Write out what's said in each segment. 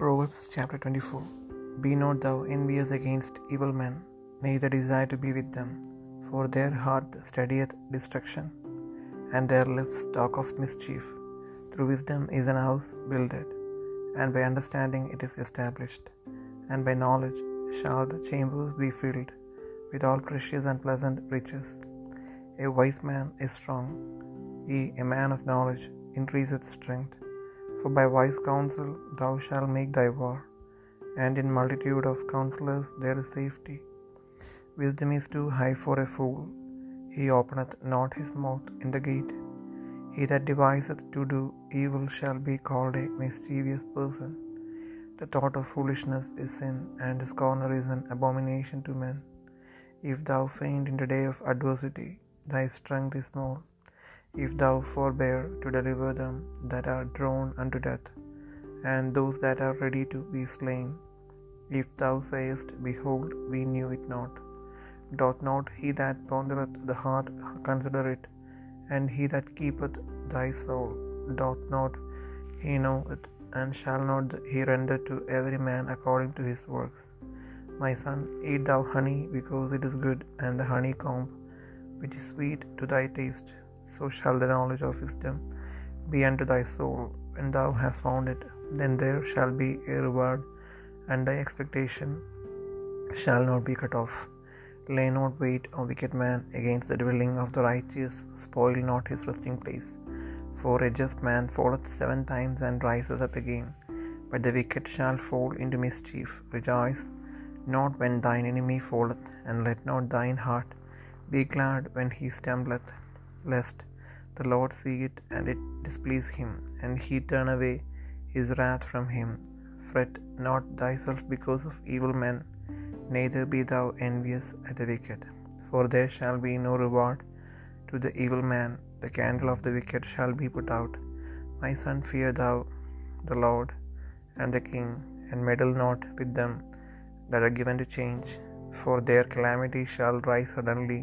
Proverbs chapter 24 Be not thou envious against evil men, neither desire to be with them, for their heart studieth destruction, and their lips talk of mischief. Through wisdom is an house builded, and by understanding it is established, and by knowledge shall the chambers be filled with all precious and pleasant riches. A wise man is strong, ye, a man of knowledge, increaseth strength. For by wise counsel thou shalt make thy war, and in multitude of counselors there is safety. Wisdom is too high for a fool, he openeth not his mouth in the gate. He that deviseth to do evil shall be called a mischievous person. The thought of foolishness is sin, and scorner is an abomination to men. If thou faint in the day of adversity, thy strength is small. If thou forbear to deliver them that are drawn unto death, and those that are ready to be slain, if thou sayest, Behold, we knew it not, doth not he that pondereth the heart consider it, and he that keepeth thy soul, doth not he know it, and shall not he render to every man according to his works? My son, eat thou honey, because it is good, and the honeycomb, which is sweet to thy taste. So shall the knowledge of wisdom be unto thy soul. When thou hast found it, then there shall be a reward, and thy expectation shall not be cut off. Lay not wait, O wicked man, against the dwelling of the righteous, spoil not his resting place. For a just man falleth seven times and riseth up again, but the wicked shall fall into mischief. Rejoice not when thine enemy falleth, and let not thine heart be glad when he stumbleth, lest the Lord see it and it displease him, and he turn away his wrath from him. Fret not thyself because of evil men, neither be thou envious at the wicked, for there shall be no reward to the evil man, the candle of the wicked shall be put out. My son, fear thou the Lord and the king, and meddle not with them that are given to change, for their calamity shall rise suddenly,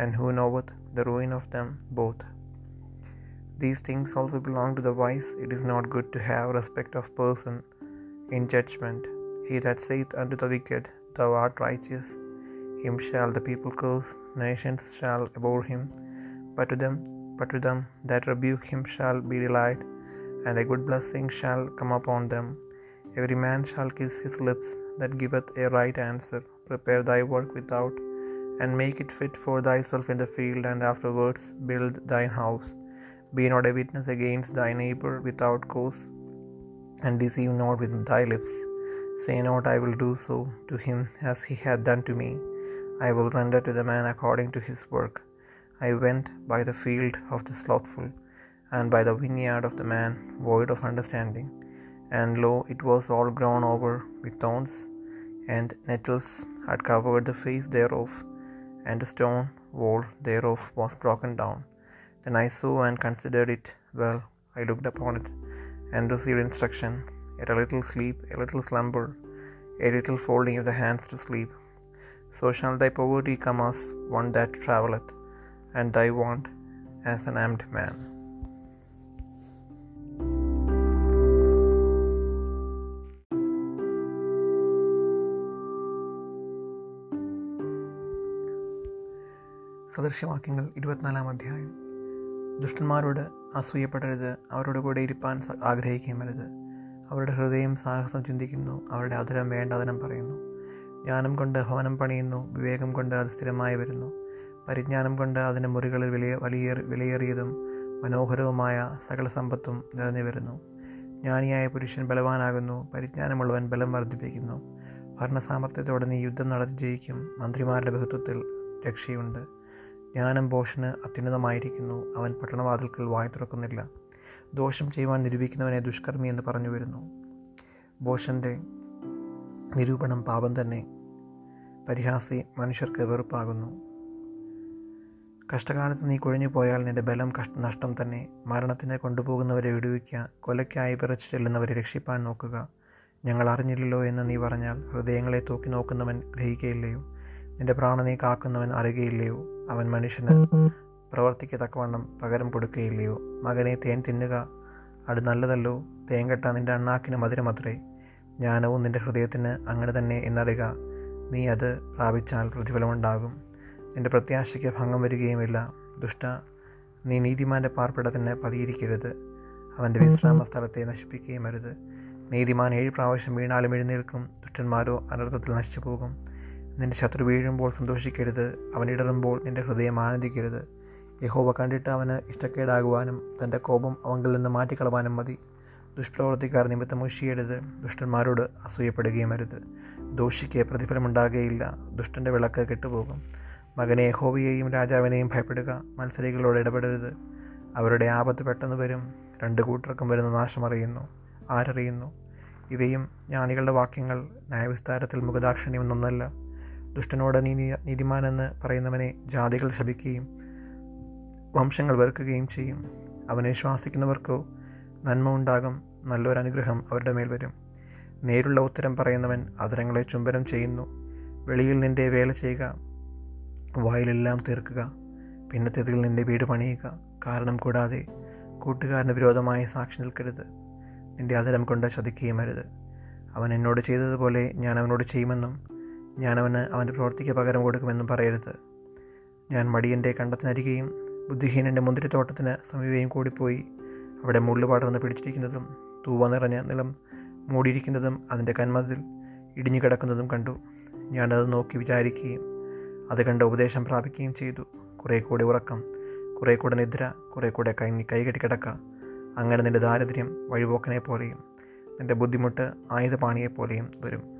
and who knoweth the ruin of them both? These things also belong to the wise. It is not good to have respect of person in judgment. He that saith unto the wicked, Thou art righteous, him shall the people curse, nations shall abhor him. But to them, but to them that rebuke him shall be delight, and a good blessing shall come upon them. Every man shall kiss his lips that giveth a right answer. Prepare thy work without, and make it fit for thyself in the field, and afterwards build thine house. Be not a witness against thy neighbor without cause, and deceive not with thy lips. Say not, I will do so to him as he hath done to me. I will render to the man according to his work. I went by the field of the slothful, and by the vineyard of the man void of understanding. And lo, it was all grown over with thorns, and nettles had covered the face thereof, and the stone wall thereof was broken down. Then I saw and considered it well. I looked upon it, and received instruction. Yet a little sleep, a little slumber, a little folding of the hands to sleep. So shall thy poverty come as one that travelleth, and thy want as an armed man. സദൃശ്യവാക്യങ്ങൾ ഇരുപത്തിനാലാം അധ്യായം. ദുഷ്ടന്മാരോട് അസൂയപ്പെടരുത് അവരോട് കൂടെ ഇരിപ്പാൻ ആഗ്രഹിക്കുകയും വരുത് അവരുടെ ഹൃദയം സാഹസം ചിന്തിക്കുന്നു അവരുടെ അധരം വേണ്ടാതനം പറയുന്നു. ജ്ഞാനം കൊണ്ട് ഭവനം പണിയുന്നു വിവേകം കൊണ്ട് അത് സ്ഥിരമായി വരുന്നു. പരിജ്ഞാനം കൊണ്ട് അതിന് മുറികളിൽ വിലയ വലിയ വിലയേറിയതും മനോഹരവുമായ സകല സമ്പത്തും നിറഞ്ഞു വരുന്നു. ജ്ഞാനിയായ പുരുഷൻ ബലവാനാകുന്നു പരിജ്ഞാനമുള്ളവൻ ബലം വർദ്ധിപ്പിക്കുന്നു. ഭരണസാമർത്ഥ്യത്തോടെ നീ യുദ്ധം നടത്തി ജയിക്കും മന്ത്രിമാരുടെ ബഹുത്വത്തിൽ രക്ഷയുണ്ട്. ജ്ഞാനം ബോഷന് അത്യുന്നതമായിരിക്കുന്നു. അവൻ പട്ടണവാതിൽക്കൽ വായി തുറക്കുന്നില്ല. ദോഷം ചെയ്യുവാൻ നിരൂപിക്കുന്നവനെ ദുഷ്കർമ്മി എന്ന് പറഞ്ഞു വരുന്നു. ബോഷന്റെ നിരൂപണം പാപം തന്നെ. പരിഹാസി മനുഷ്യർക്ക് വെറുപ്പാകുന്നു. കഷ്ടകാലത്ത് നീ കൊഴിഞ്ഞു പോയാൽ നിന്റെ ബലം കഷ്ട നഷ്ടം തന്നെ. മരണത്തിനെ കൊണ്ടുപോകുന്നവരെ വിടുവിക്കുക. കൊലയ്ക്കായി വിറച്ചു ചെല്ലുന്നവരെ രക്ഷിപ്പാൻ നോക്കുക. ഞങ്ങൾ അറിഞ്ഞില്ലല്ലോ എന്ന് നീ പറഞ്ഞാൽ ഹൃദയങ്ങളെ തൂക്കി നോക്കുന്നവൻ ഗ്രഹിക്കുകയില്ലയോ നിന്റെ പ്രാണനെ കാക്കുന്നവൻ അറിയുകയില്ലയോ? അവൻ മനുഷ്യന് പ്രവർത്തിക്കത്തക്കവണ്ണം പകരം കൊടുക്കുകയില്ലയോ? മകനെ തേൻ തിന്നുക അത് നല്ലതല്ലോ. തേൻ കെട്ട നിന്റെ അണ്ണാക്കിന് മധുരമത്രേ. ജ്ഞാനവും നിന്റെ ഹൃദയത്തിന് അങ്ങനെ തന്നെ എന്നറിയുക. നീ അത് പ്രാപിച്ചാൽ പ്രതിഫലമുണ്ടാകും. നിന്റെ പ്രത്യാശയ്ക്ക് ഭംഗം വരികയുമില്ല. ദുഷ്ട നീ നീതിമാന്റെ പാർപ്പിടത്തിന് പതിയിരിക്കരുത്. അവന്റെ വിശ്രാമ സ്ഥലത്തെ നശിപ്പിക്കുകയും അരുത്. നീതിമാൻ ഏഴ് പ്രാവശ്യം വീണാലും എഴുന്നേൽക്കും. ദുഷ്ടന്മാരോ അനർത്ഥത്തിൽ നശിച്ചു പോകും നിന്റെ ശത്രു വീഴുമ്പോൾ സന്തോഷിക്കരുത്. അവൻ ഇടറുമ്പോൾ നിന്റെ ഹൃദയം ആനന്ദിക്കരുത്. യഹോവ കണ്ടിട്ട് അവന് ഇഷ്ടക്കേടാകുവാനും തന്റെ കോപം അവങ്കിൽ നിന്ന് മാറ്റിക്കളവാനും മതി. ദുഷ്പ്രവർത്തിക്കാർ നിമിത്തം മുഷിയരുത്. ദുഷ്ടന്മാരോട് അസൂയപ്പെടുകയും അരുത്. ദോഷിക്ക് പ്രതിഫലമുണ്ടാകുകയില്ല ദുഷ്ടന്റെ വിളക്ക് കെട്ടുപോകും. മകനെ യഹോവയെയും രാജാവിനെയും ഭയപ്പെടുക. മത്സരികളോട് ഇടപെടരുത്. അവരുടെ ആപത്ത് പെട്ടെന്ന് വരും. രണ്ട് കൂട്ടർക്കും വരുന്ന നാശമറിയുന്നു. ആരറിയുന്നു? ഇവയും ജ്ഞാനികളുടെ വാക്യങ്ങൾ ന്യായവിസ്താരത്തിൽ മുഖദാക്ഷിണ്യം ഒന്നല്ല ദുഷ്ടനോട് നീ നീതിമാനെന്ന് പറയുന്നവനെ ജാതികൾ ശപിക്കുകയും വംശങ്ങൾ വെറുക്കുകയും ചെയ്യും. അവനെ ശ്വാസിക്കുന്നവർക്കോ നന്മ ഉണ്ടാകും. നല്ലൊരനുഗ്രഹം അവരുടെ മേൽ വരും. നേരുള്ള ഉത്തരം പറയുന്നവൻ അതരങ്ങളെ ചുംബനം ചെയ്യുന്നു. വെളിയിൽ നിന്റെ വേല ചെയ്യുക. വായിലെല്ലാം തീർക്കുക. പിന്നത്തേതിൽ നിന്റെ വീട് പണിയുക. കാരണം കൂടാതെ കൂട്ടുകാരന് വിരോധമായി സാക്ഷി നിൽക്കരുത്. നിന്റെ അതരം കൊണ്ട് ചതിക്കുകയും അരുത്. അവൻ എന്നോട് ചെയ്തതുപോലെ ഞാൻ അവനോട് ചെയ്യുമെന്നും ഞാൻ അവന് അവന്റെ പ്രവൃത്തിക്ക് പകരം കൊടുക്കുമെന്നും പറയരുത്. ഞാൻ മടിയന്റെ കണ്ടത്തിനരികെയും ബുദ്ധിഹീനന്റെ മുന്തിരിത്തോട്ടത്തിന് സമീപയും കൂടിപ്പോയി. അവിടെ മുള്ളു പടർന്ന് പിടിച്ചിരിക്കുന്നതും തൂവ നിറഞ്ഞ നിലം മൂടിയിരിക്കുന്നതും അതിന്റെ കന്മതിൽ ഇടിഞ്ഞു കിടക്കുന്നതും കണ്ടു. ഞാനത് നോക്കി വിചാരിക്കുകയും അത് കണ്ട് ഉപദേശം പ്രാപിക്കുകയും ചെയ്തു. കുറേ കൂടി ഉറക്കം കുറേ കൂടെ നിദ്ര കുറേ കൂടെ കൈ കൈകെട്ടി കിടക്ക. അങ്ങനെ നിന്റെ ദാരിദ്ര്യം വഴിപോക്കനെ പോലെയും നിന്റെ ബുദ്ധിമുട്ട് ആയുധപാണിയെപ്പോലെയും വരും.